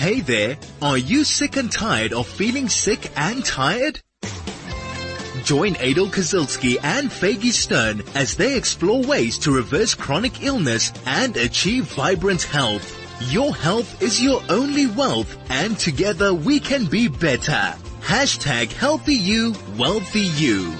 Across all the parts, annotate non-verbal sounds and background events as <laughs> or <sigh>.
Hey there, are you sick and tired of feeling sick and tired? Join Adel Kazilski and Faggy Stern as they explore ways to reverse chronic illness and achieve vibrant health. Your health is your only wealth and together we can be better. Hashtag healthy you, wealthy you.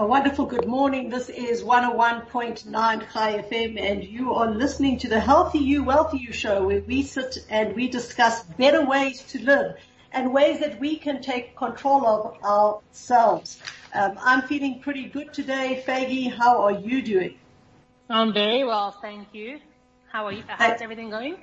A wonderful good morning. This is 101.9 Chai FM and you are listening to the Healthy You, Wealthy You show where we sit and we discuss better ways to live and ways that we can take control of ourselves. Um, I'm feeling pretty good today. Faggy, how are you doing? I'm very well, thank you. How are you? How's everything going?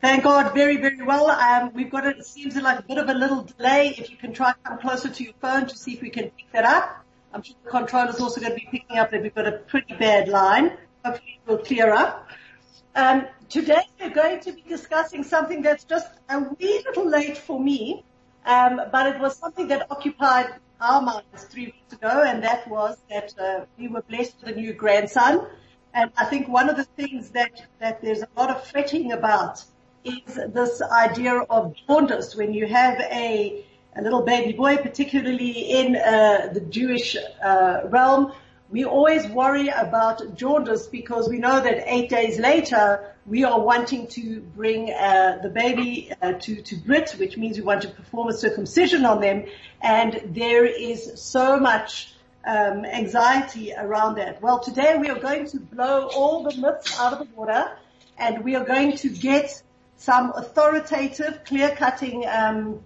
Thank God, very, very well. Um, we've got it, it seems like a bit of a little delay. If you can try to come closer to your phone to see if we can pick that up. I'm sure the controller's also going to be picking up that we've got a pretty bad line. Hopefully it will clear up. Um, today we're going to be discussing something that's just a wee little late for me, um, but it was something that occupied our minds three weeks ago, and that was that uh, we were blessed with a new grandson. And I think one of the things that that there's a lot of fretting about is this idea of jaundice when you have a a little baby boy, particularly in uh, the Jewish uh, realm. We always worry about jaundice because we know that eight days later we are wanting to bring uh, the baby uh, to to Brit, which means we want to perform a circumcision on them, and there is so much um, anxiety around that. Well, today we are going to blow all the myths out of the water, and we are going to get some authoritative, clear-cutting. Um,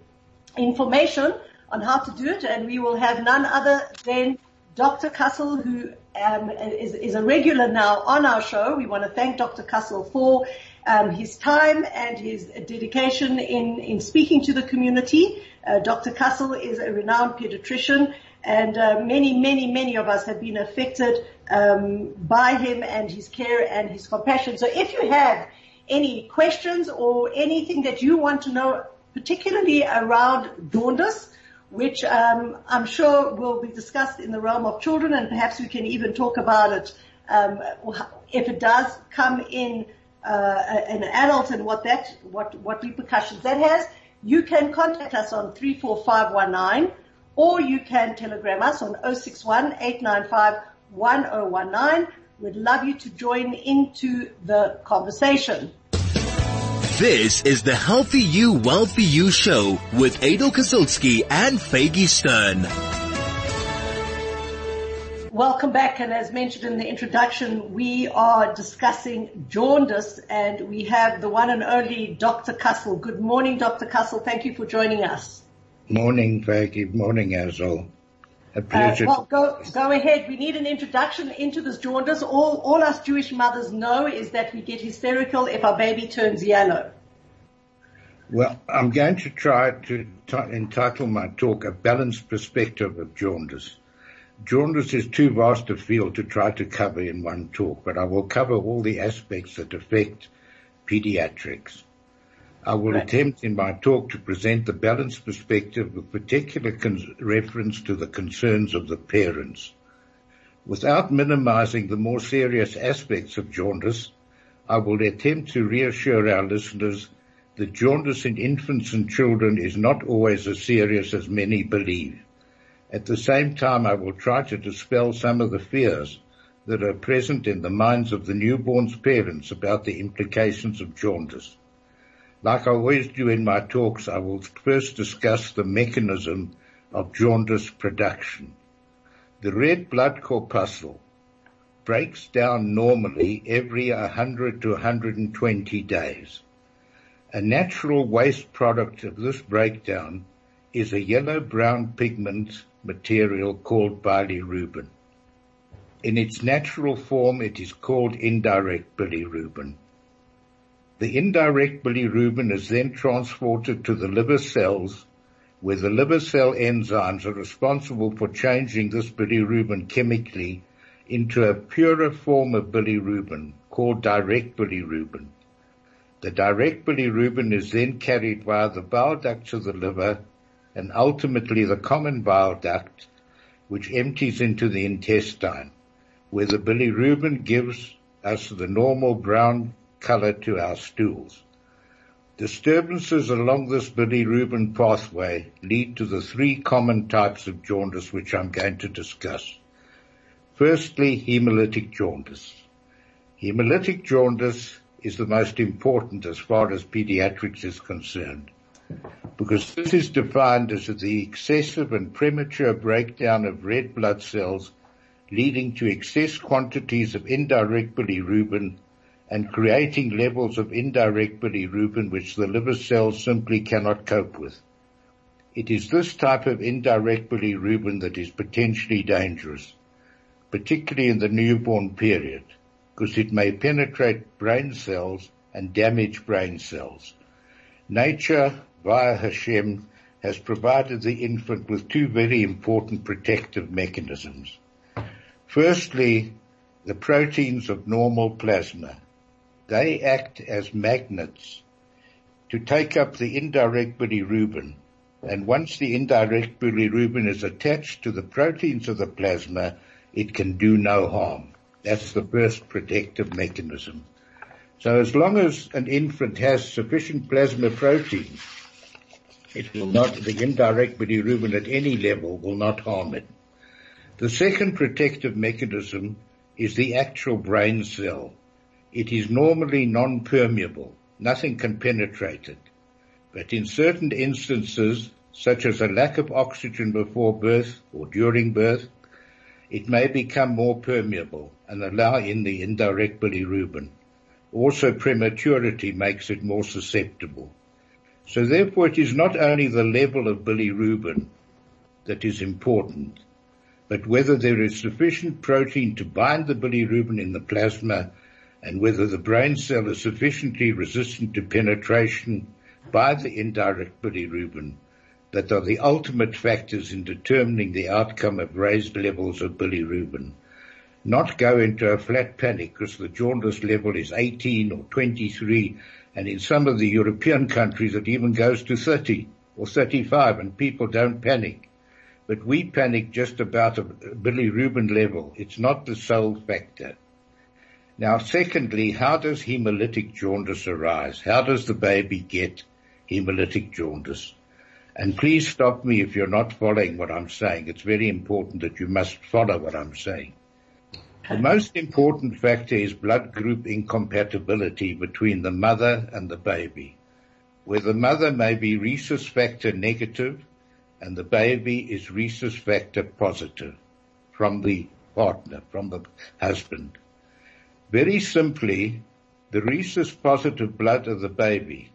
information on how to do it, and we will have none other than Dr. Kussell, who um, is, is, a regular now on our show. We want to thank Dr. Kussell for um, his time and his dedication in, in speaking to the community. Uh, Dr. Kussell is a renowned pediatrician, and uh, many, many, many of us have been affected um, by him and his care and his compassion. So if you have any questions or anything that you want to know particularly around jaundice, which um, I'm sure will be discussed in the realm of children, and perhaps we can even talk about it um, if it does come in uh, an adult and what that what what repercussions that has. You can contact us on three four five one nine, or you can telegram us on 061 895 1019. We'd love you to join into the conversation. This is the Healthy You, Wealthy You show with Adel Kazilski and Faggy Stern. Welcome back, and as mentioned in the introduction, we are discussing jaundice, and we have the one and only Dr. Kussell. Good morning, Dr. Kussell. Thank you for joining us. Morning, Faggy. Morning, Azol. Uh, well, go, go ahead. We need an introduction into this jaundice. All, all us Jewish mothers know is that we get hysterical if our baby turns yellow. Well, I'm going to try to t- entitle my talk A Balanced Perspective of Jaundice. Jaundice is too vast a field to try to cover in one talk, but I will cover all the aspects that affect pediatrics. I will Right. attempt in my talk to present the balanced perspective with particular con- reference to the concerns of the parents. Without minimizing the more serious aspects of jaundice, I will attempt to reassure our listeners that jaundice in infants and children is not always as serious as many believe. At the same time, I will try to dispel some of the fears that are present in the minds of the newborn's parents about the implications of jaundice. Like I always do in my talks, I will first discuss the mechanism of jaundice production. The red blood corpuscle breaks down normally every 100 to 120 days. A natural waste product of this breakdown is a yellow-brown pigment material called bilirubin. In its natural form, it is called indirect bilirubin. The indirect bilirubin is then transported to the liver cells where the liver cell enzymes are responsible for changing this bilirubin chemically into a purer form of bilirubin called direct bilirubin. The direct bilirubin is then carried via the bile ducts of the liver and ultimately the common bile duct which empties into the intestine where the bilirubin gives us the normal brown color to our stools. Disturbances along this bilirubin pathway lead to the three common types of jaundice which I'm going to discuss. Firstly, hemolytic jaundice. Hemolytic jaundice is the most important as far as pediatrics is concerned because this is defined as the excessive and premature breakdown of red blood cells leading to excess quantities of indirect bilirubin and creating levels of indirect bilirubin which the liver cells simply cannot cope with. It is this type of indirect bilirubin that is potentially dangerous, particularly in the newborn period, because it may penetrate brain cells and damage brain cells. Nature, via Hashem, has provided the infant with two very important protective mechanisms. Firstly, the proteins of normal plasma, they act as magnets to take up the indirect bilirubin. And once the indirect bilirubin is attached to the proteins of the plasma, it can do no harm. That's the first protective mechanism. So as long as an infant has sufficient plasma protein, it will not, the indirect bilirubin at any level will not harm it. The second protective mechanism is the actual brain cell. It is normally non-permeable. Nothing can penetrate it. But in certain instances, such as a lack of oxygen before birth or during birth, it may become more permeable and allow in the indirect bilirubin. Also prematurity makes it more susceptible. So therefore it is not only the level of bilirubin that is important, but whether there is sufficient protein to bind the bilirubin in the plasma and whether the brain cell is sufficiently resistant to penetration by the indirect bilirubin that are the ultimate factors in determining the outcome of raised levels of bilirubin. Not go into a flat panic because the jaundice level is 18 or 23 and in some of the European countries it even goes to 30 or 35 and people don't panic. But we panic just about a bilirubin level. It's not the sole factor. Now, secondly, how does hemolytic jaundice arise? How does the baby get hemolytic jaundice? And please stop me if you're not following what I'm saying. It's very important that you must follow what I'm saying. The most important factor is blood group incompatibility between the mother and the baby, where the mother may be rhesus factor negative and the baby is rhesus factor positive from the partner, from the husband. Very simply, the rhesus positive blood of the baby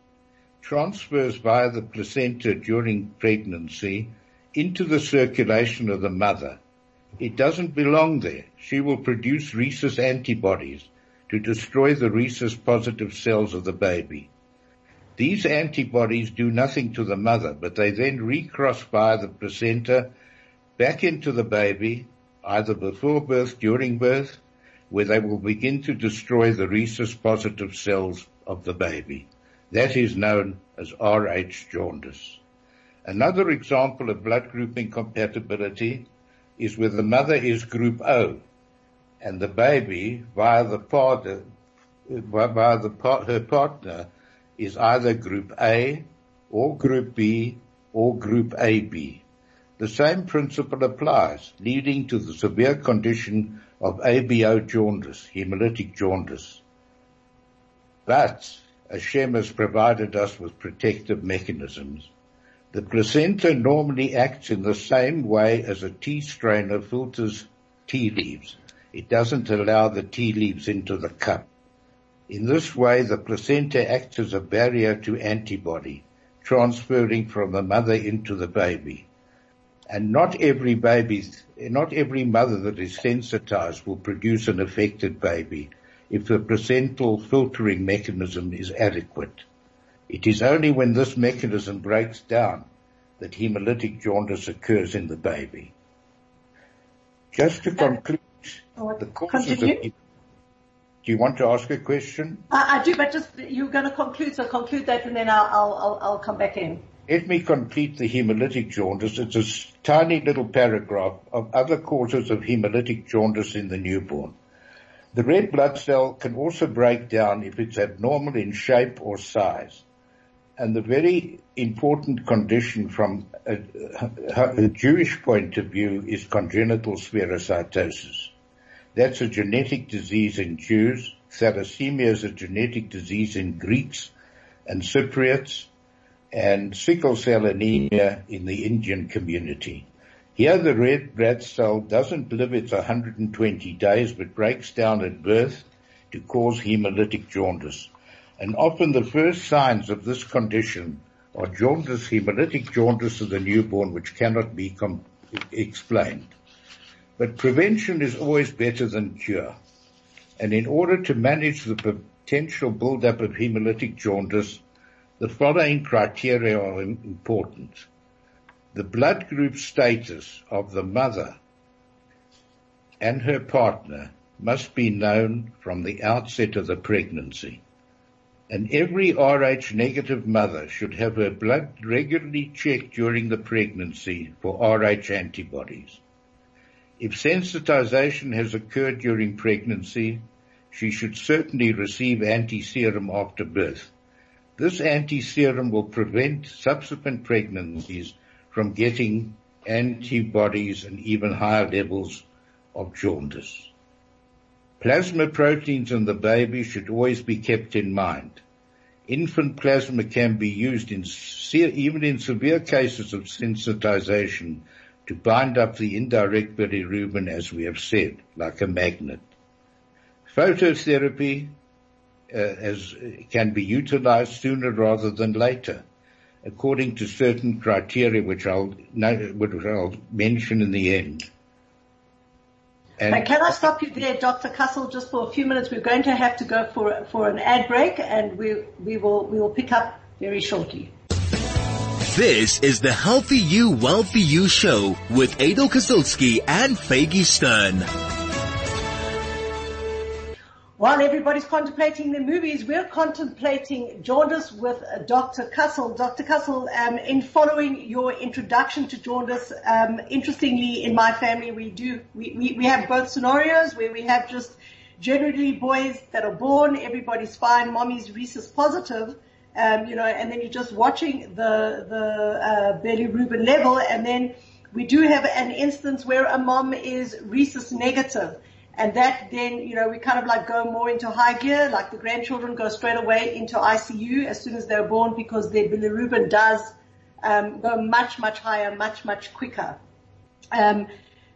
transfers via the placenta during pregnancy into the circulation of the mother. It doesn't belong there. She will produce rhesus antibodies to destroy the rhesus positive cells of the baby. These antibodies do nothing to the mother, but they then recross via the placenta back into the baby, either before birth, during birth, where they will begin to destroy the rhesus positive cells of the baby. That is known as Rh jaundice. Another example of blood group incompatibility is where the mother is group O and the baby via the partner, via the her partner is either group A or group B or group AB. The same principle applies, leading to the severe condition of ABO jaundice, hemolytic jaundice. But Hashem has provided us with protective mechanisms. The placenta normally acts in the same way as a tea strainer filters tea leaves. It doesn't allow the tea leaves into the cup. In this way, the placenta acts as a barrier to antibody, transferring from the mother into the baby. And not every baby, not every mother that is sensitized will produce an affected baby if the placental filtering mechanism is adequate. It is only when this mechanism breaks down that hemolytic jaundice occurs in the baby. Just to conclude, oh, the causes of, do you want to ask a question? I, I do, but just, you're going to conclude, so conclude that and then I'll, I'll, I'll come back in. Let me complete the hemolytic jaundice. It's a tiny little paragraph of other causes of hemolytic jaundice in the newborn. The red blood cell can also break down if it's abnormal in shape or size. and the very important condition from a, a, Jewish point of view is congenital spherocytosis. That's a genetic disease in Jews. Thalassemia is a genetic disease in Greeks and Cypriots and sickle cell anemia in the Indian community. Here the red blood cell doesn't live its 120 days but breaks down at birth to cause hemolytic jaundice. And often the first signs of this condition are jaundice, hemolytic jaundice of the newborn, which cannot be com- explained. But prevention is always better than cure. And in order to manage the potential buildup of hemolytic jaundice, the following criteria are important. The blood group status of the mother and her partner must be known from the outset of the pregnancy and every Rh negative mother should have her blood regularly checked during the pregnancy for Rh antibodies. If sensitization has occurred during pregnancy, she should certainly receive anti-serum after birth. This anti-serum will prevent subsequent pregnancies from getting antibodies and even higher levels of jaundice. Plasma proteins in the baby should always be kept in mind. Infant plasma can be used in even in severe cases of sensitization to bind up the indirect bilirubin as we have said, like a magnet. Phototherapy Uh, as, can be utilized sooner rather than later according to certain criteria which I'll, which I'll mention in the end. And can I stop you there, Dr. Kussell, just for a few minutes? We're going to have to go for for an ad break, and we we will we will pick up very shortly. This is the Healthy You, Wealthy You show with Adel Kazilsky and Faggy Stern. While everybody's contemplating the movies, we're contemplating jaundice with uh, Dr. Kussell. Dr. Kussell, um, in following your introduction to jaundice, um, interestingly, in my family, we do we, we, we have both scenarios where we have just generally boys that are born, everybody's fine, mommy's rhesus positive, um, you know, and then you're just watching the the uh, bilirubin level, and then we do have an instance where a mom is rhesus negative. And that then, you know, we kind of like go more into high gear, like the grandchildren go straight away into ICU as soon as they're born because their bilirubin does um, go much, much higher, much, much quicker. Um,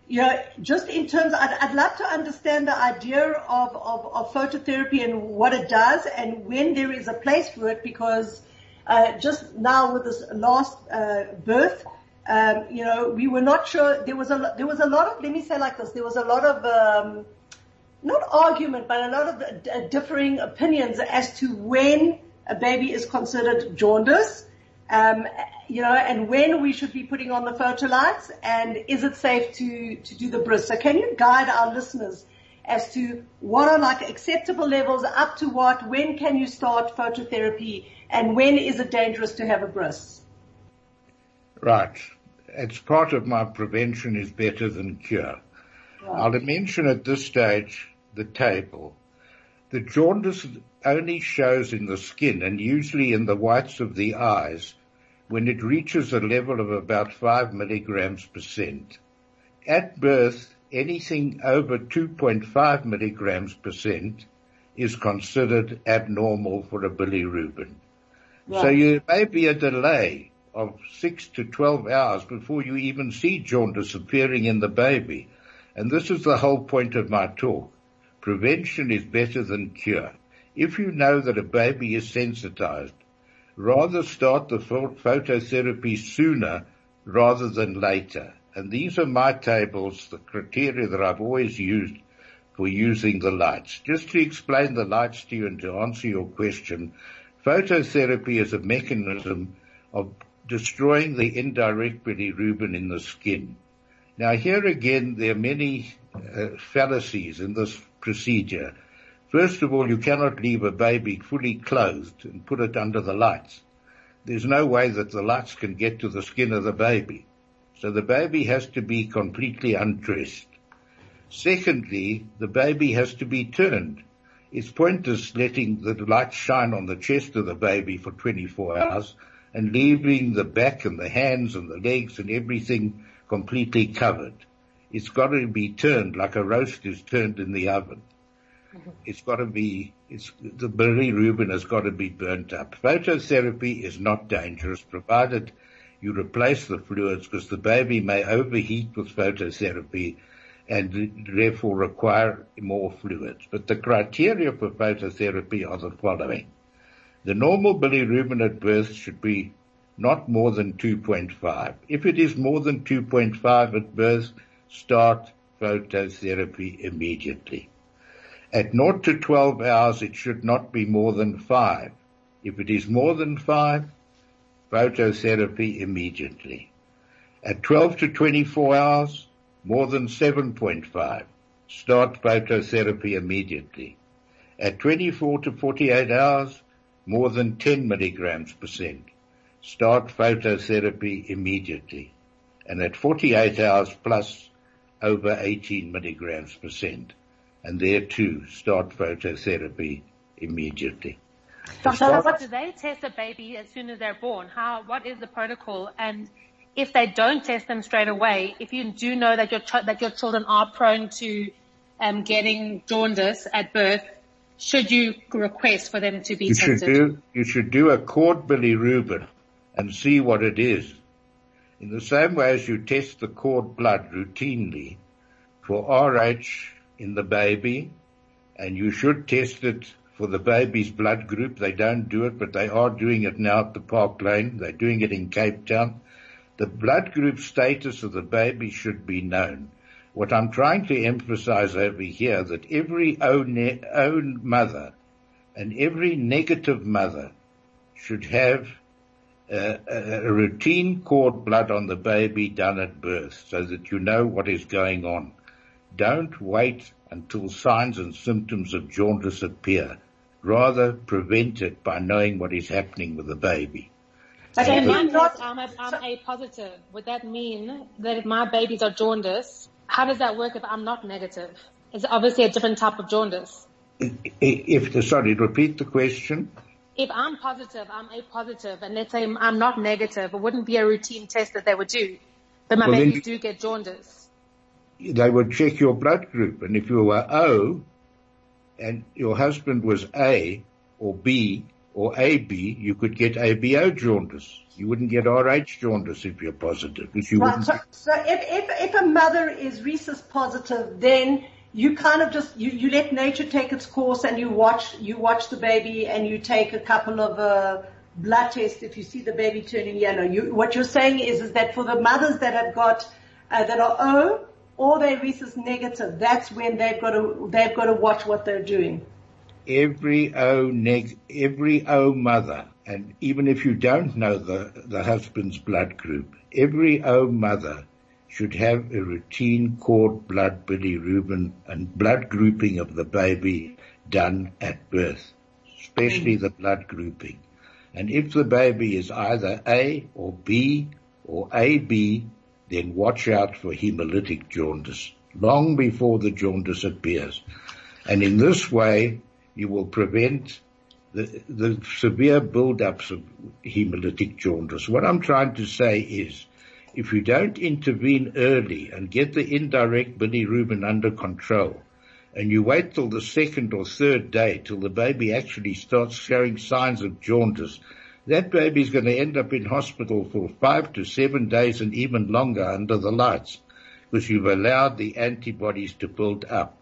you know, just in terms, I'd, I'd love to understand the idea of, of, of, phototherapy and what it does and when there is a place for it because uh, just now with this last uh, birth, um, you know, we were not sure. There was a there was a lot of let me say like this. There was a lot of um, not argument, but a lot of uh, differing opinions as to when a baby is considered jaundice. Um, you know, and when we should be putting on the photolights, and is it safe to to do the bris? So, can you guide our listeners as to what are like acceptable levels, up to what, when can you start phototherapy, and when is it dangerous to have a bris? Right. It's part of my prevention is better than cure. Right. I'll mention at this stage the table. The jaundice only shows in the skin and usually in the whites of the eyes when it reaches a level of about 5 milligrams percent. At birth, anything over 2.5 milligrams percent is considered abnormal for a bilirubin. Right. So you may be a delay of six to 12 hours before you even see jaundice appearing in the baby. And this is the whole point of my talk. Prevention is better than cure. If you know that a baby is sensitized, rather start the phototherapy sooner rather than later. And these are my tables, the criteria that I've always used for using the lights. Just to explain the lights to you and to answer your question, phototherapy is a mechanism of destroying the indirect bilirubin in the skin. Now here again, there are many uh, fallacies in this procedure. First of all, you cannot leave a baby fully clothed and put it under the lights. There's no way that the lights can get to the skin of the baby. So the baby has to be completely undressed. Secondly, the baby has to be turned. It's pointless letting the light shine on the chest of the baby for 24 hours and leaving the back and the hands and the legs and everything completely covered. It's got to be turned like a roast is turned in the oven. Mm-hmm. It's got to be, it's, the bilirubin has got to be burnt up. Phototherapy is not dangerous provided you replace the fluids because the baby may overheat with phototherapy and therefore require more fluids. But the criteria for phototherapy are the following. The normal bilirubin at birth should be not more than 2.5. If it is more than 2.5 at birth, start phototherapy immediately. At 0 to 12 hours, it should not be more than 5. If it is more than 5, phototherapy immediately. At 12 to 24 hours, more than 7.5, start phototherapy immediately. At 24 to 48 hours, more than 10 milligrams percent, start phototherapy immediately. And at 48 hours plus, over 18 milligrams percent. And there too, start phototherapy immediately. Doctor, what do they test a baby as soon as they're born? How, what is the protocol? And if they don't test them straight away, if you do know that your ch- that your children are prone to um, getting jaundice at birth, should you request for them to be you tested? Should do, you should do a cord bilirubin and see what it is. In the same way as you test the cord blood routinely for RH in the baby, and you should test it for the baby's blood group. They don't do it, but they are doing it now at the Park Lane. They're doing it in Cape Town. The blood group status of the baby should be known. What I'm trying to emphasize over here that every own, own mother and every negative mother should have a, a routine cord blood on the baby done at birth so that you know what is going on. Don't wait until signs and symptoms of jaundice appear. Rather prevent it by knowing what is happening with the baby. So in my case, I'm a, I'm a positive. Would that mean that if my babies are jaundice, how does that work if I'm not negative? It's obviously a different type of jaundice. If the, sorry, repeat the question. If I'm positive, I'm a positive, and let's say I'm not negative, it wouldn't be a routine test that they would do. But my well, babies do get jaundice. They would check your blood group, and if you were O, and your husband was A or B, or AB, you could get ABO jaundice. You wouldn't get RH jaundice if you're positive. If you right. So, so if, if, if a mother is rhesus positive, then you kind of just, you, you let nature take its course and you watch, you watch the baby and you take a couple of, uh, blood tests if you see the baby turning yellow. You, what you're saying is, is that for the mothers that have got, uh, that are O or they're rhesus negative, that's when they've got to, they've got to watch what they're doing every O neg, every O mother, and even if you don't know the, the husband's blood group, every O mother should have a routine cord blood bilirubin and blood grouping of the baby done at birth, especially the blood grouping. And if the baby is either A or B or AB, then watch out for hemolytic jaundice long before the jaundice appears. And in this way, you will prevent the, the severe build-ups of hemolytic jaundice. What I'm trying to say is, if you don't intervene early and get the indirect bilirubin under control, and you wait till the second or third day till the baby actually starts showing signs of jaundice, that baby is going to end up in hospital for five to seven days and even longer under the lights because you've allowed the antibodies to build up.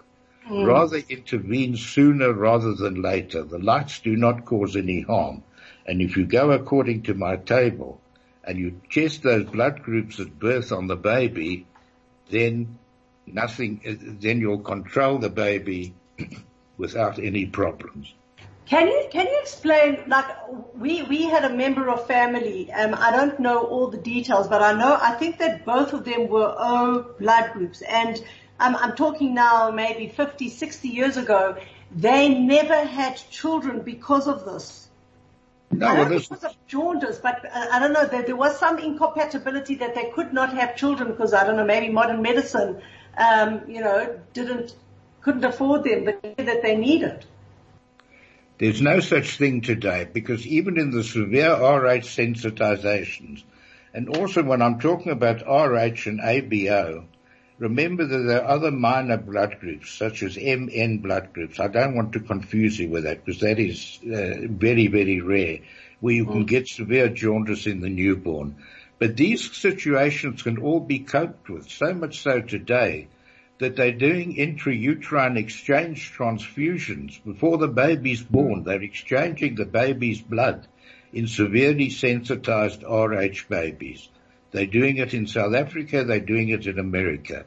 Mm. Rather intervene sooner rather than later. The lights do not cause any harm. And if you go according to my table and you test those blood groups at birth on the baby, then nothing, then you'll control the baby <clears throat> without any problems. Can you can you explain? Like we we had a member of family. Um, I don't know all the details, but I know I think that both of them were O blood groups, and um, I'm talking now maybe 50, 60 years ago, they never had children because of this. No, well, because of jaundice, but uh, I don't know, there, there, was some incompatibility that they could not have children because I don't know, maybe modern medicine, um, you know, didn't, couldn't afford them, the but that they needed. There's no such thing today because even in the severe RH sensitizations, and also when I'm talking about RH and ABO, remember that there are other minor blood groups such as MN blood groups. I don't want to confuse you with that because that is uh, very, very rare where you can mm. get severe jaundice in the newborn. But these situations can all be coped with, so much so today that they're doing intrauterine exchange transfusions before the baby's born. They're exchanging the baby's blood in severely sensitized RH babies. They're doing it in South Africa. They're doing it in America.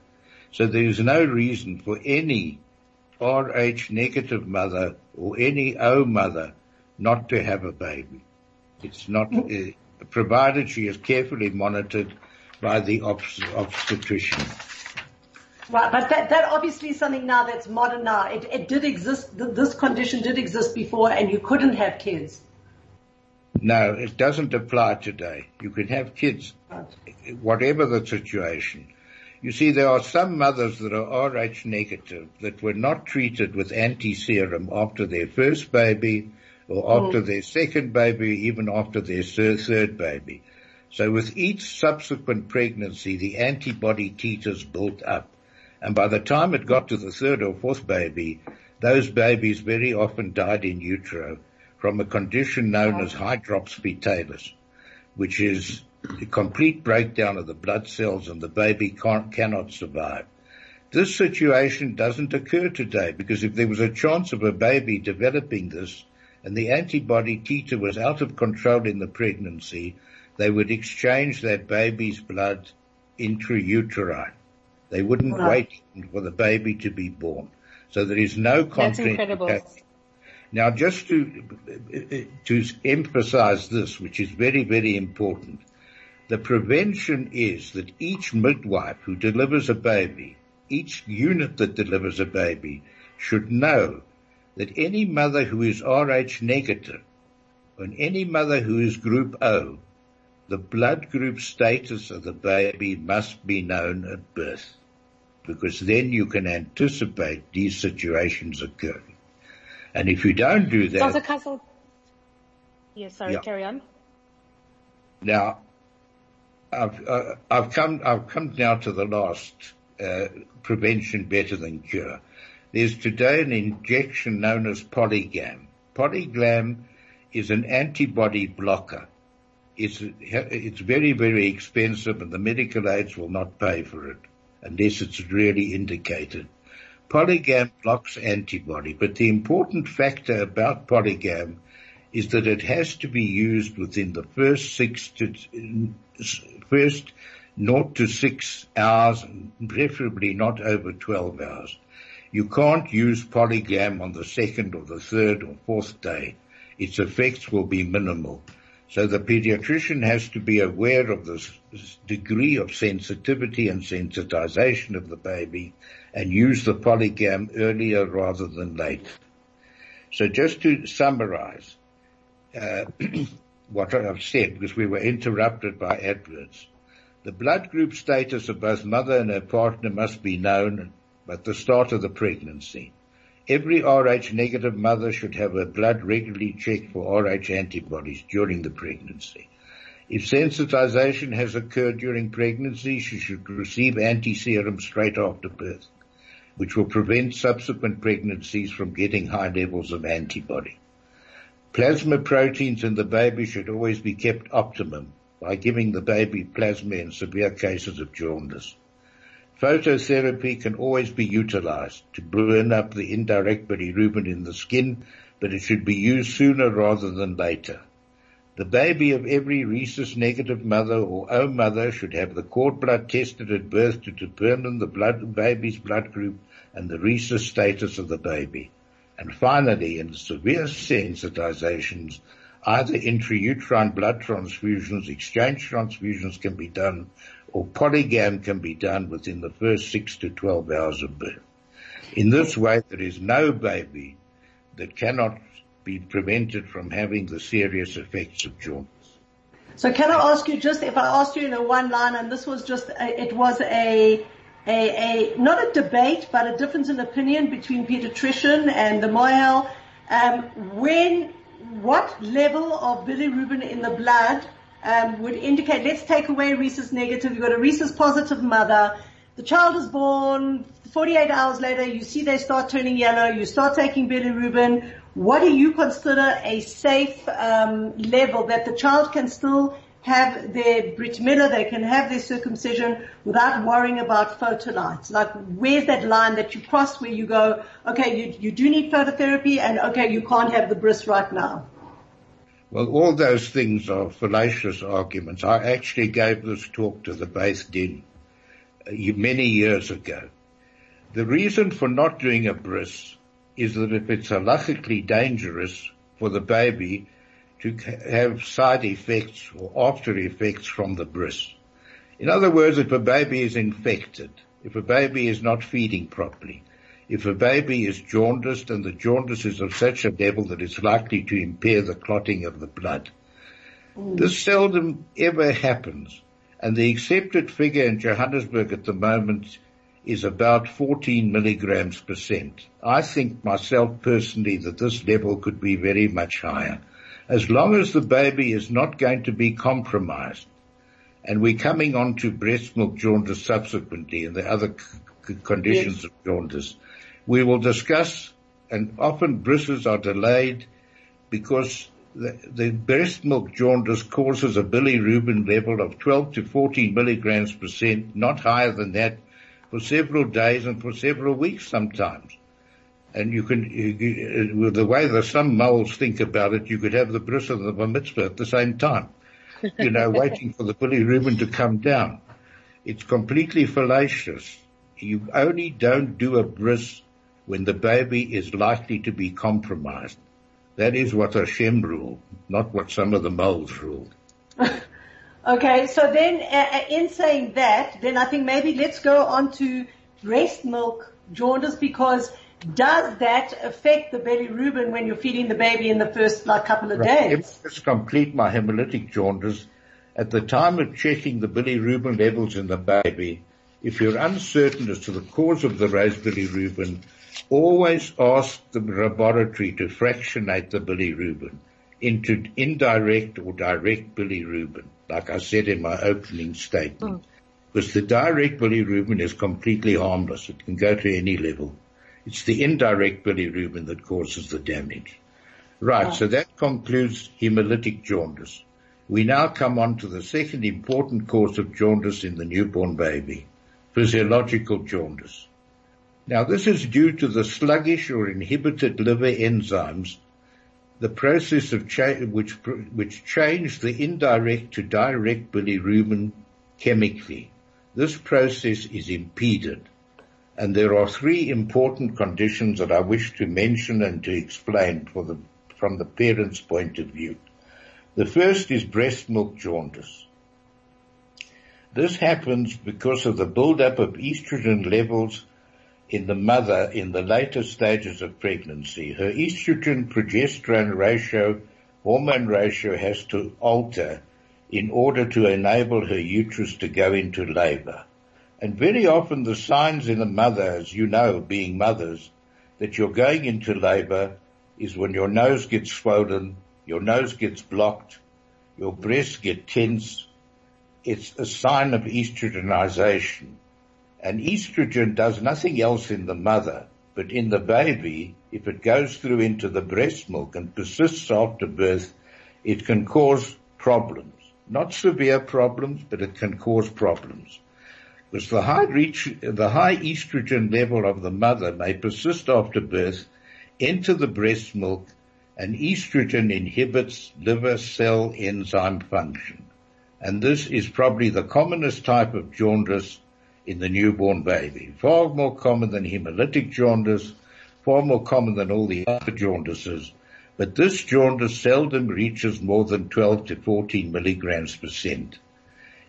So there's no reason for any RH negative mother or any O mother not to have a baby. It's not, uh, provided she is carefully monitored by the obstetrician. Right, but that, that obviously is something now that's modern now. It, it did exist, this condition did exist before and you couldn't have kids. No, it doesn't apply today. You can have kids, whatever the situation. You see, there are some mothers that are Rh negative that were not treated with anti-serum after their first baby or after mm. their second baby, even after their third baby. So with each subsequent pregnancy, the antibody titers built up. And by the time it got to the third or fourth baby, those babies very often died in utero from a condition known as hydrops which is a complete breakdown of the blood cells and the baby cannot survive. This situation doesn't occur today because if there was a chance of a baby developing this and the antibody titer was out of control in the pregnancy, they would exchange that baby's blood intrauterine. They wouldn't wait for the baby to be born. So there is no contraindication. Now just to, to emphasize this, which is very, very important, the prevention is that each midwife who delivers a baby, each unit that delivers a baby should know that any mother who is Rh negative and any mother who is group O, the blood group status of the baby must be known at birth because then you can anticipate these situations occurring. And if you don't do that. Dr. Kussell. Yes, sorry, yeah. carry on. Now, I've, uh, I've come, I've come now to the last, uh, prevention better than cure. There's today an injection known as Polygam. Polygam is an antibody blocker. It's, it's very, very expensive and the medical aids will not pay for it unless it's really indicated. Polygam blocks antibody, but the important factor about polygam is that it has to be used within the first six to, first naught to six hours, preferably not over 12 hours. You can't use polygam on the second or the third or fourth day. Its effects will be minimal. So the pediatrician has to be aware of the degree of sensitivity and sensitization of the baby and use the polygam earlier rather than late. So just to summarize uh, <clears throat> what I've said, because we were interrupted by adverts, the blood group status of both mother and her partner must be known at the start of the pregnancy. Every Rh negative mother should have her blood regularly checked for Rh antibodies during the pregnancy. If sensitization has occurred during pregnancy, she should receive anti-serum straight after birth, which will prevent subsequent pregnancies from getting high levels of antibody. Plasma proteins in the baby should always be kept optimum by giving the baby plasma in severe cases of jaundice. Phototherapy can always be utilized to burn up the indirect bilirubin in the skin, but it should be used sooner rather than later. The baby of every rhesus negative mother or O mother should have the cord blood tested at birth to determine the blood, baby's blood group and the rhesus status of the baby. And finally, in severe sensitizations, either intrauterine blood transfusions, exchange transfusions can be done or polygam can be done within the first six to 12 hours of birth. In this way, there is no baby that cannot be prevented from having the serious effects of jaundice. So can I ask you just, if I asked you in a one line, and this was just, a, it was a, a, a, not a debate, but a difference in opinion between pediatrician and the Mohel, Um, when, what level of bilirubin in the blood um, would indicate, let's take away rhesus negative, you've got a rhesus positive mother, the child is born, 48 hours later, you see they start turning yellow, you start taking bilirubin. What do you consider a safe um, level that the child can still have their Brit Milah, they can have their circumcision without worrying about photolights? Like, where's that line that you cross where you go, okay, you, you do need phototherapy and okay, you can't have the bris right now? Well, all those things are fallacious arguments. I actually gave this talk to the Beis Din uh, many years ago. The reason for not doing a bris is that if it's halachically dangerous for the baby to have side effects or after effects from the bris. In other words, if a baby is infected, if a baby is not feeding properly, if a baby is jaundiced and the jaundice is of such a level that it's likely to impair the clotting of the blood. Mm. This seldom ever happens. And the accepted figure in Johannesburg at the moment is about 14 milligrams percent. I think myself personally that this level could be very much higher. As long as the baby is not going to be compromised, and we're coming on to breast milk jaundice subsequently and the other c- conditions yes. of jaundice, we will discuss, and often brisses are delayed because the, the breast milk jaundice causes a bilirubin level of 12 to 14 milligrams percent, not higher than that, for several days and for several weeks sometimes. And you can, you, with the way that some mohels think about it, you could have the bris and the bar mitzvah at the same time. You know, <laughs> waiting for the bilirubin to come down. It's completely fallacious. You only don't do a bris when the baby is likely to be compromised. That is what Hashem ruled, not what some of the mohels ruled. <laughs> okay, so then uh, uh, in saying that, then I think maybe let's go on to breast milk jaundice because does that affect the bilirubin when you're feeding the baby in the first like couple of right. days? Let's complete my hemolytic jaundice. At the time of checking the bilirubin levels in the baby, if you're uncertain as to the cause of the raised bilirubin, always ask the laboratory to fractionate the bilirubin into indirect or direct bilirubin, like I said in my opening statement. Mm. Because the direct bilirubin is completely harmless. It can go to any level. It's the indirect bilirubin that causes the damage. Right, oh. so that concludes hemolytic jaundice. We now come on to the second important cause of jaundice in the newborn baby, physiological jaundice. Now this is due to the sluggish or inhibited liver enzymes, the process of cha- which, which change the indirect to direct bilirubin chemically. This process is impeded. And there are three important conditions that I wish to mention and to explain the, from the parent's point of view. The first is breast milk jaundice. This happens because of the buildup of estrogen levels in the mother in the later stages of pregnancy. Her estrogen progesterone ratio, hormone ratio has to alter in order to enable her uterus to go into labor. And very often the signs in a mother, as you know, being mothers, that you're going into labor is when your nose gets swollen, your nose gets blocked, your breasts get tense. It's a sign of estrogenization. And estrogen does nothing else in the mother, but in the baby, if it goes through into the breast milk and persists after birth, it can cause problems. Not severe problems, but it can cause problems. Because the high, reach, the high estrogen level of the mother may persist after birth, enter the breast milk, and estrogen inhibits liver cell enzyme function. And this is probably the commonest type of jaundice in the newborn baby. Far more common than hemolytic jaundice, far more common than all the other jaundices, but this jaundice seldom reaches more than 12 to 14 milligrams percent.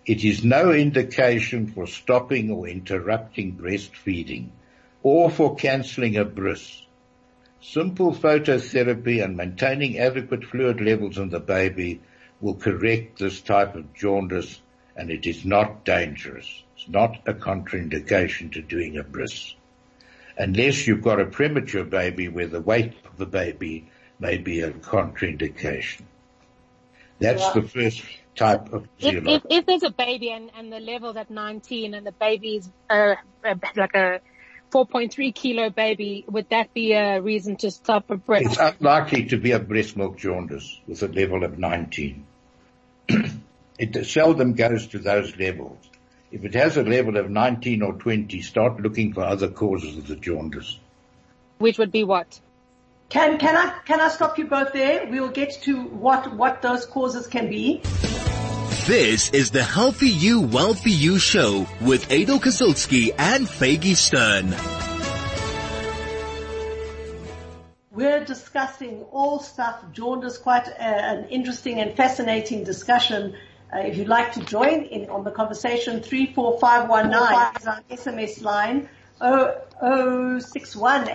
It is no indication for stopping or interrupting breastfeeding or for cancelling a bris. Simple phototherapy and maintaining adequate fluid levels in the baby will correct this type of jaundice and it is not dangerous. It's not a contraindication to doing a bris. unless you've got a premature baby where the weight of the baby may be a contraindication. That's the first type of if, if, if, there's a baby and, and the level's at 19 and the baby is uh, like a 4.3 kilo baby, would that be a reason to stop a breast? It's unlikely to be a breast milk jaundice with a level of 19. <clears throat> it seldom goes to those levels. If it has a level of 19 or 20, start looking for other causes of the jaundice. Which would be what? Can, can I, can I stop you both there? We will get to what, what those causes can be. This is the Healthy You, Wealthy You show with Adel Kazilski and Faggy Stern. We're discussing all stuff jaundice, quite a, an interesting and fascinating discussion. Uh, if you'd like to join in on the conversation, 34519 is our SMS line. 0061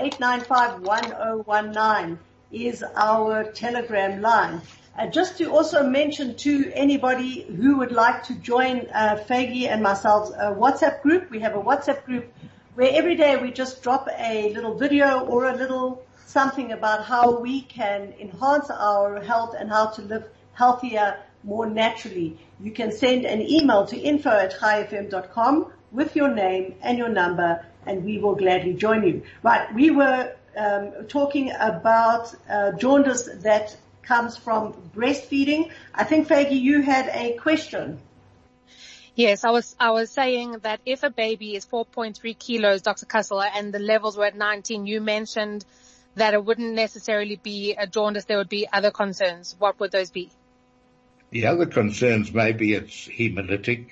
is our telegram line. Uh, just to also mention to anybody who would like to join uh, and myself a WhatsApp group, we have a WhatsApp group where every day we just drop a little video or a little something about how we can enhance our health and how to live healthier more naturally. You can send an email to info at chaifm.com with your name and your number and we will gladly join you. Right, we were um, talking about uh, jaundice that comes from breastfeeding. I think, Faggy, you had a question. Yes, I was, I was saying that if a baby is 4.3 kilos, Dr. Kussell, and the levels were at 19, you mentioned that it wouldn't necessarily be a jaundice, there would be other concerns. What would those be? The other concerns maybe it's hemolytic.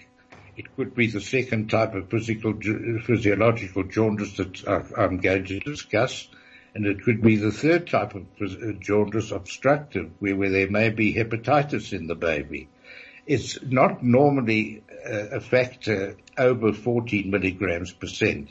It could be the second type of physical, physiological jaundice that I'm going to discuss and it could be the third type of uh, jaundice obstructive where, where there may be hepatitis in the baby. It's not normally a factor over 14 milligrams percent,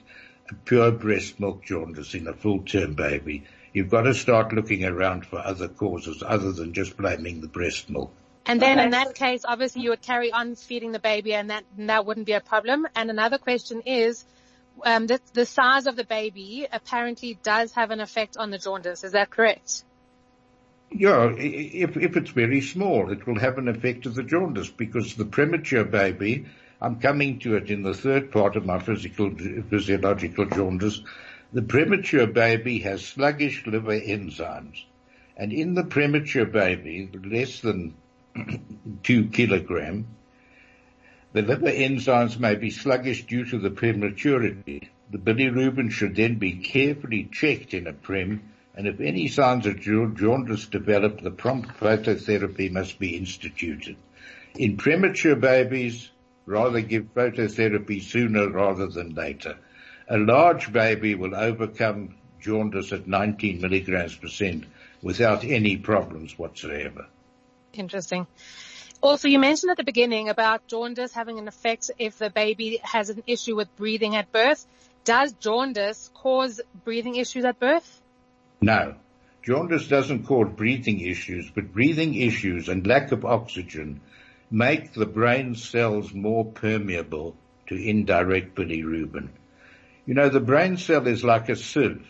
pure breast milk jaundice in a full-term baby. You've got to start looking around for other causes other than just blaming the breast milk. And then in that case, obviously you would carry on feeding the baby and that, and that wouldn't be a problem. And another question is, um, the, the size of the baby apparently does have an effect on the jaundice. Is that correct? Yeah, if, if it's very small, it will have an effect of the jaundice because the premature baby, I'm coming to it in the third part of my physical, physiological jaundice. The premature baby has sluggish liver enzymes. And in the premature baby, less than two kilogram, the liver enzymes may be sluggish due to the prematurity. The bilirubin should then be carefully checked in a prem, and if any signs of jaundice develop, the prompt phototherapy must be instituted. In premature babies, rather give phototherapy sooner rather than later. A large baby will overcome jaundice at 19 milligrams percent without any problems whatsoever. Interesting. Also, you mentioned at the beginning about jaundice having an effect if the baby has an issue with breathing at birth. Does jaundice cause breathing issues at birth? No. Jaundice doesn't cause breathing issues, but breathing issues and lack of oxygen make the brain cells more permeable to indirect bilirubin. You know, the brain cell is like a sieve,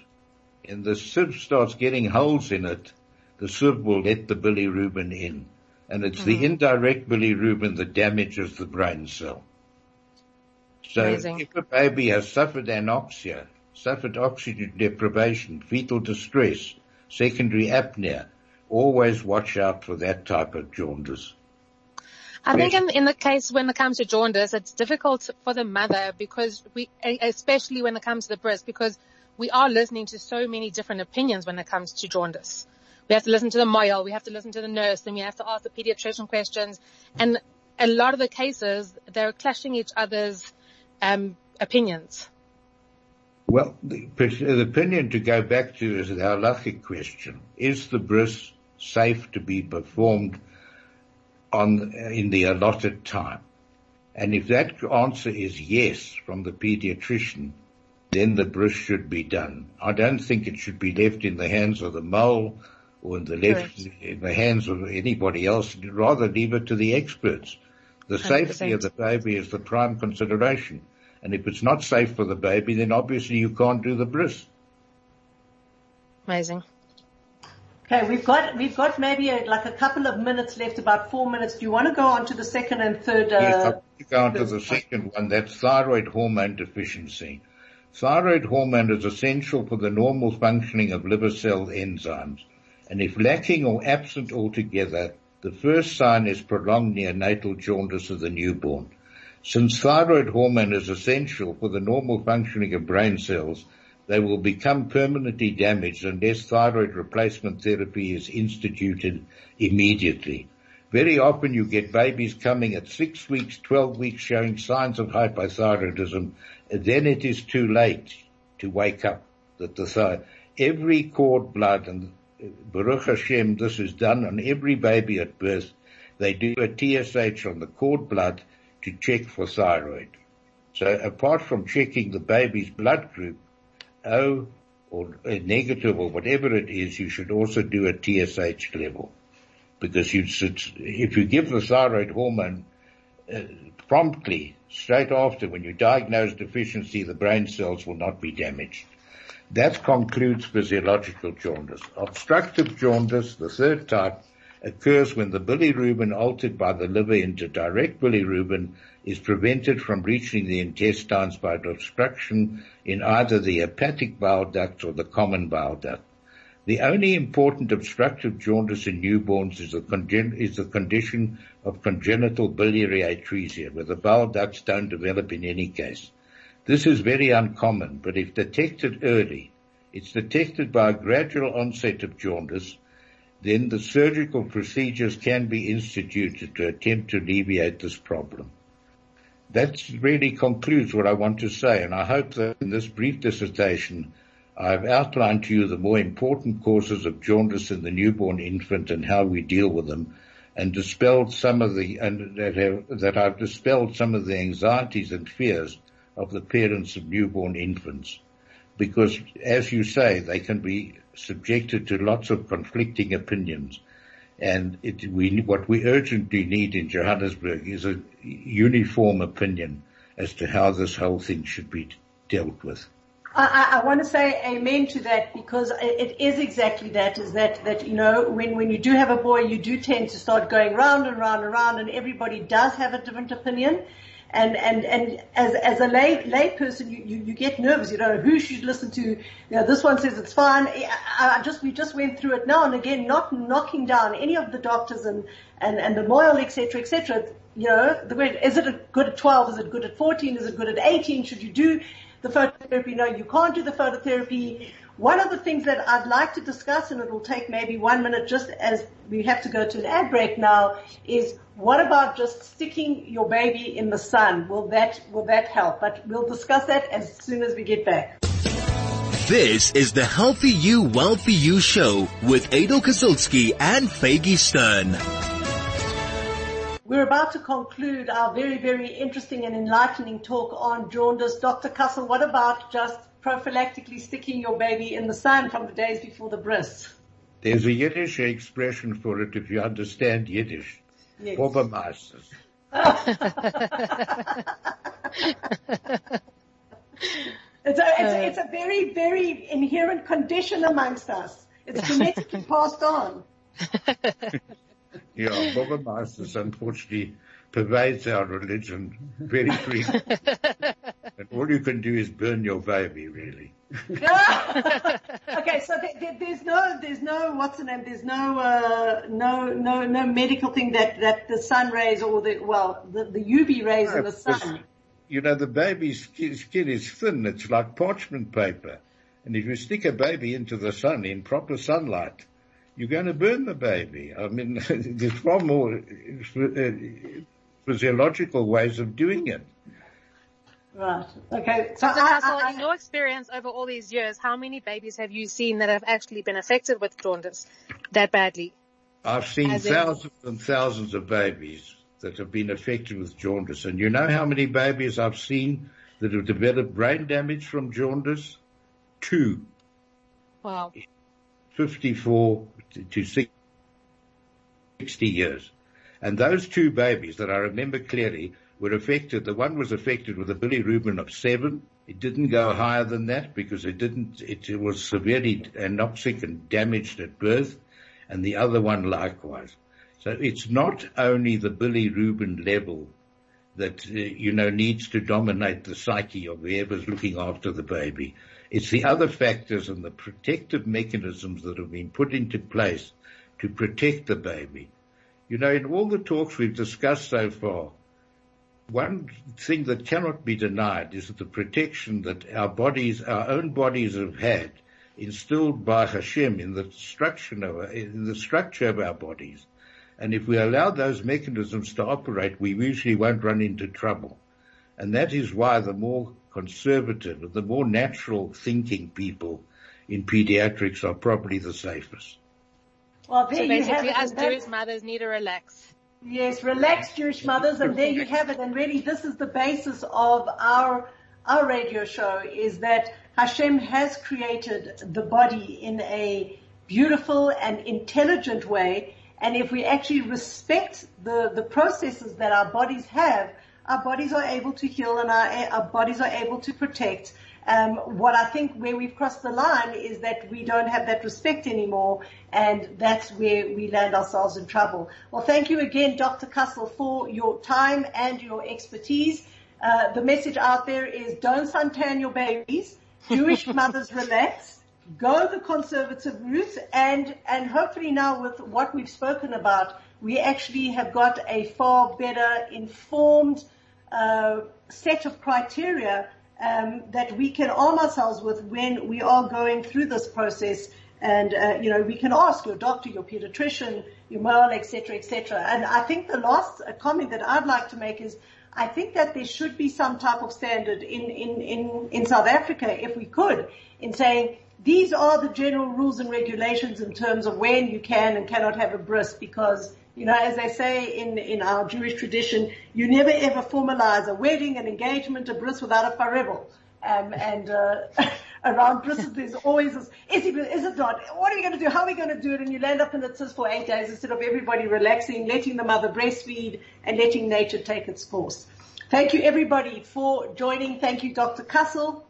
and the sieve starts getting holes in it, the sieve will let the bilirubin in and it's mm-hmm. the indirect bilirubin that damages the brain cell. So Amazing. if a baby has suffered anoxia, suffered oxygen deprivation, fetal distress, secondary apnea, always watch out for that type of jaundice. I think in, in the case when it comes to jaundice, it's difficult for the mother because we, especially when it comes to the breast, because we are listening to so many different opinions when it comes to jaundice. We have to listen to the mohel, we have to listen to the nurse, and we have to ask the pediatrician questions. And a lot of the cases, they're clashing each other's um, opinions. Well, the, the, opinion to go back to is the halachic question. Is the bris safe to be performed on, in the allotted time? And if that answer is yes from the pediatrician, then the bris should be done. I don't think it should be left in the hands of the mohel or in the left, in the hands of anybody else, rather leave it to the experts. The 100%. safety of the baby is the prime consideration. And if it's not safe for the baby, then obviously you can't do the bris. Amazing. Okay, we've got we've got maybe a, like a couple of minutes left, about four minutes. Do you want to go on to the second and third? Uh, yes, I'll go on to the second one. That's thyroid hormone deficiency. Thyroid hormone is essential for the normal functioning of liver cell enzymes, and if lacking or absent altogether, the first sign is prolonged neonatal jaundice of the newborn. Since thyroid hormone is essential for the normal functioning of brain cells, they will become permanently damaged unless thyroid replacement therapy is instituted immediately. Very often you get babies coming at six weeks, 12 weeks showing signs of hypothyroidism. Then it is too late to wake up that the thyroid, every cord blood and Baruch Hashem, this is done on every baby at birth. They do a TSH on the cord blood to check for thyroid. So apart from checking the baby's blood group, O or negative or whatever it is, you should also do a TSH level. Because you if you give the thyroid hormone uh, promptly, straight after, when you diagnose deficiency, the brain cells will not be damaged. That concludes physiological jaundice. Obstructive jaundice, the third type, occurs when the bilirubin altered by the liver into direct bilirubin is prevented from reaching the intestines by obstruction in either the hepatic bile duct or the common bile duct. The only important obstructive jaundice in newborns is the, congen- is the condition of congenital biliary atresia, where the bile ducts don't develop in any case. This is very uncommon, but if detected early, it's detected by a gradual onset of jaundice, then the surgical procedures can be instituted to attempt to alleviate this problem. That really concludes what I want to say, and I hope that in this brief dissertation I've outlined to you the more important causes of jaundice in the newborn infant and how we deal with them, and dispelled some of the and that, have, that I've dispelled some of the anxieties and fears of the parents of newborn infants, because as you say, they can be subjected to lots of conflicting opinions. And it, we, what we urgently need in Johannesburg is a uniform opinion as to how this whole thing should be dealt with. I, I, want to say amen to that because it is exactly that, is that, that, you know, when, when you do have a boy, you do tend to start going round and round and round and everybody does have a different opinion. And, and, and as, as a lay, lay person, you, you, you get nervous. You don't know who should listen to. You know, this one says it's fine. I, I just, we just went through it now and again, not knocking down any of the doctors and, and, and the mohel, et cetera, et cetera. You know, the way, is it good at 12? Is it good at 14? Is it good at 18? Should you do the phototherapy? No, you can't do the phototherapy. One of the things that I'd like to discuss, and it will take maybe one minute just as we have to go to an ad break now, is what about just sticking your baby in the sun? Will that, will that help? But we'll discuss that as soon as we get back. This is the Healthy You, Wealthy You show with Adel Kazilski and Faggy Stern. We're about to conclude our very, very interesting and enlightening talk on jaundice. Dr. Kussell, what about just prophylactically sticking your baby in the sun from the days before the bris? There's a Yiddish expression for it if you understand Yiddish. Yes. Obermeisters. <laughs> It's a, it's, a, it's a very, very inherent condition amongst us. It's genetically <laughs> passed on. <laughs> yeah, Bürgermeisters unfortunately pervades our religion very freely. All you can do is burn your baby, really. <laughs> okay, so there, there's no, there's no, what's the name? There's no, uh, no, no, no medical thing that that the sun rays or the well, the, the UV rays no, in the sun. You know, the baby's skin is thin. It's like parchment paper, and if you stick a baby into the sun in proper sunlight, you're going to burn the baby. I mean, <laughs> there's far more uh, physiological ways of doing it. Right. Okay. So, so I, I, I, in your experience over all these years, how many babies have you seen that have actually been affected with jaundice that badly? I've seen As thousands in... and thousands of babies that have been affected with jaundice. And you know how many babies I've seen that have developed brain damage from jaundice? Two. Wow. 54 to 60 years. And those two babies that I remember clearly were affected. The one was affected with a bilirubin of seven, It didn't go higher than that because it didn't, it, it was severely anoxic and damaged at birth and the other one likewise. So it's not only the bilirubin level that, uh, you know, needs to dominate the psyche of whoever's looking after the baby. It's the other factors and the protective mechanisms that have been put into place to protect the baby. You know, in all the talks we've discussed so far, one thing that cannot be denied is that the protection that our bodies, our own bodies have had instilled by Hashem in the structure of, in the structure of our bodies. And if we allow those mechanisms to operate, we usually won't run into trouble. And that is why the more conservative, the more natural thinking people in pediatrics are probably the safest. Well, so basically, us Jewish mothers need to relax. Yes, relax Jewish mothers, and there you have it. And really, this is the basis of our our radio show: is that Hashem has created the body in a beautiful and intelligent way. And if we actually respect the, the processes that our bodies have, our bodies are able to heal and our, our bodies are able to protect. Um, what I think where we've crossed the line is that we don't have that respect anymore, and that's where we land ourselves in trouble. Well, thank you again, Dr. Kussell, for your time and your expertise. Uh, the message out there is don't suntan your babies. Jewish <laughs> mothers relax. Go the conservative route, and and hopefully now with what we've spoken about, we actually have got a far better informed uh, set of criteria um, that we can arm ourselves with when we are going through this process. And uh, you know, we can ask your doctor, your pediatrician, your mohel, etc., etc. And I think the last comment that I'd like to make is, I think that there should be some type of standard in in in in South Africa, if we could, in saying these are the general rules and regulations in terms of when you can and cannot have a bris because you know, as they say in, in our Jewish tradition, you never ever formalize a wedding, an engagement, a bris without a farewell. Um, and uh, <laughs> around bris, there's always this, is it, is it not? What are you going to do? How are we going to do it? And you land up in the for eight days instead of everybody relaxing, letting the mother breastfeed and letting nature take its course. Thank you everybody for joining. Thank you, Dr. Kussell,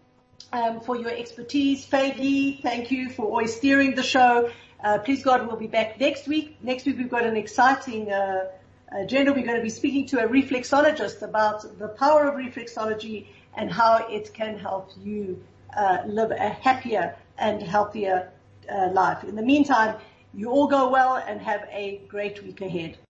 um, for your expertise. Faggy, thank you for always steering the show. Uh, please God, we'll be back next week. Next week we've got an exciting uh, agenda. We're going to be speaking to a reflexologist about the power of reflexology and how it can help you uh, live a happier and healthier uh, life. In the meantime, you all go well and have a great week ahead.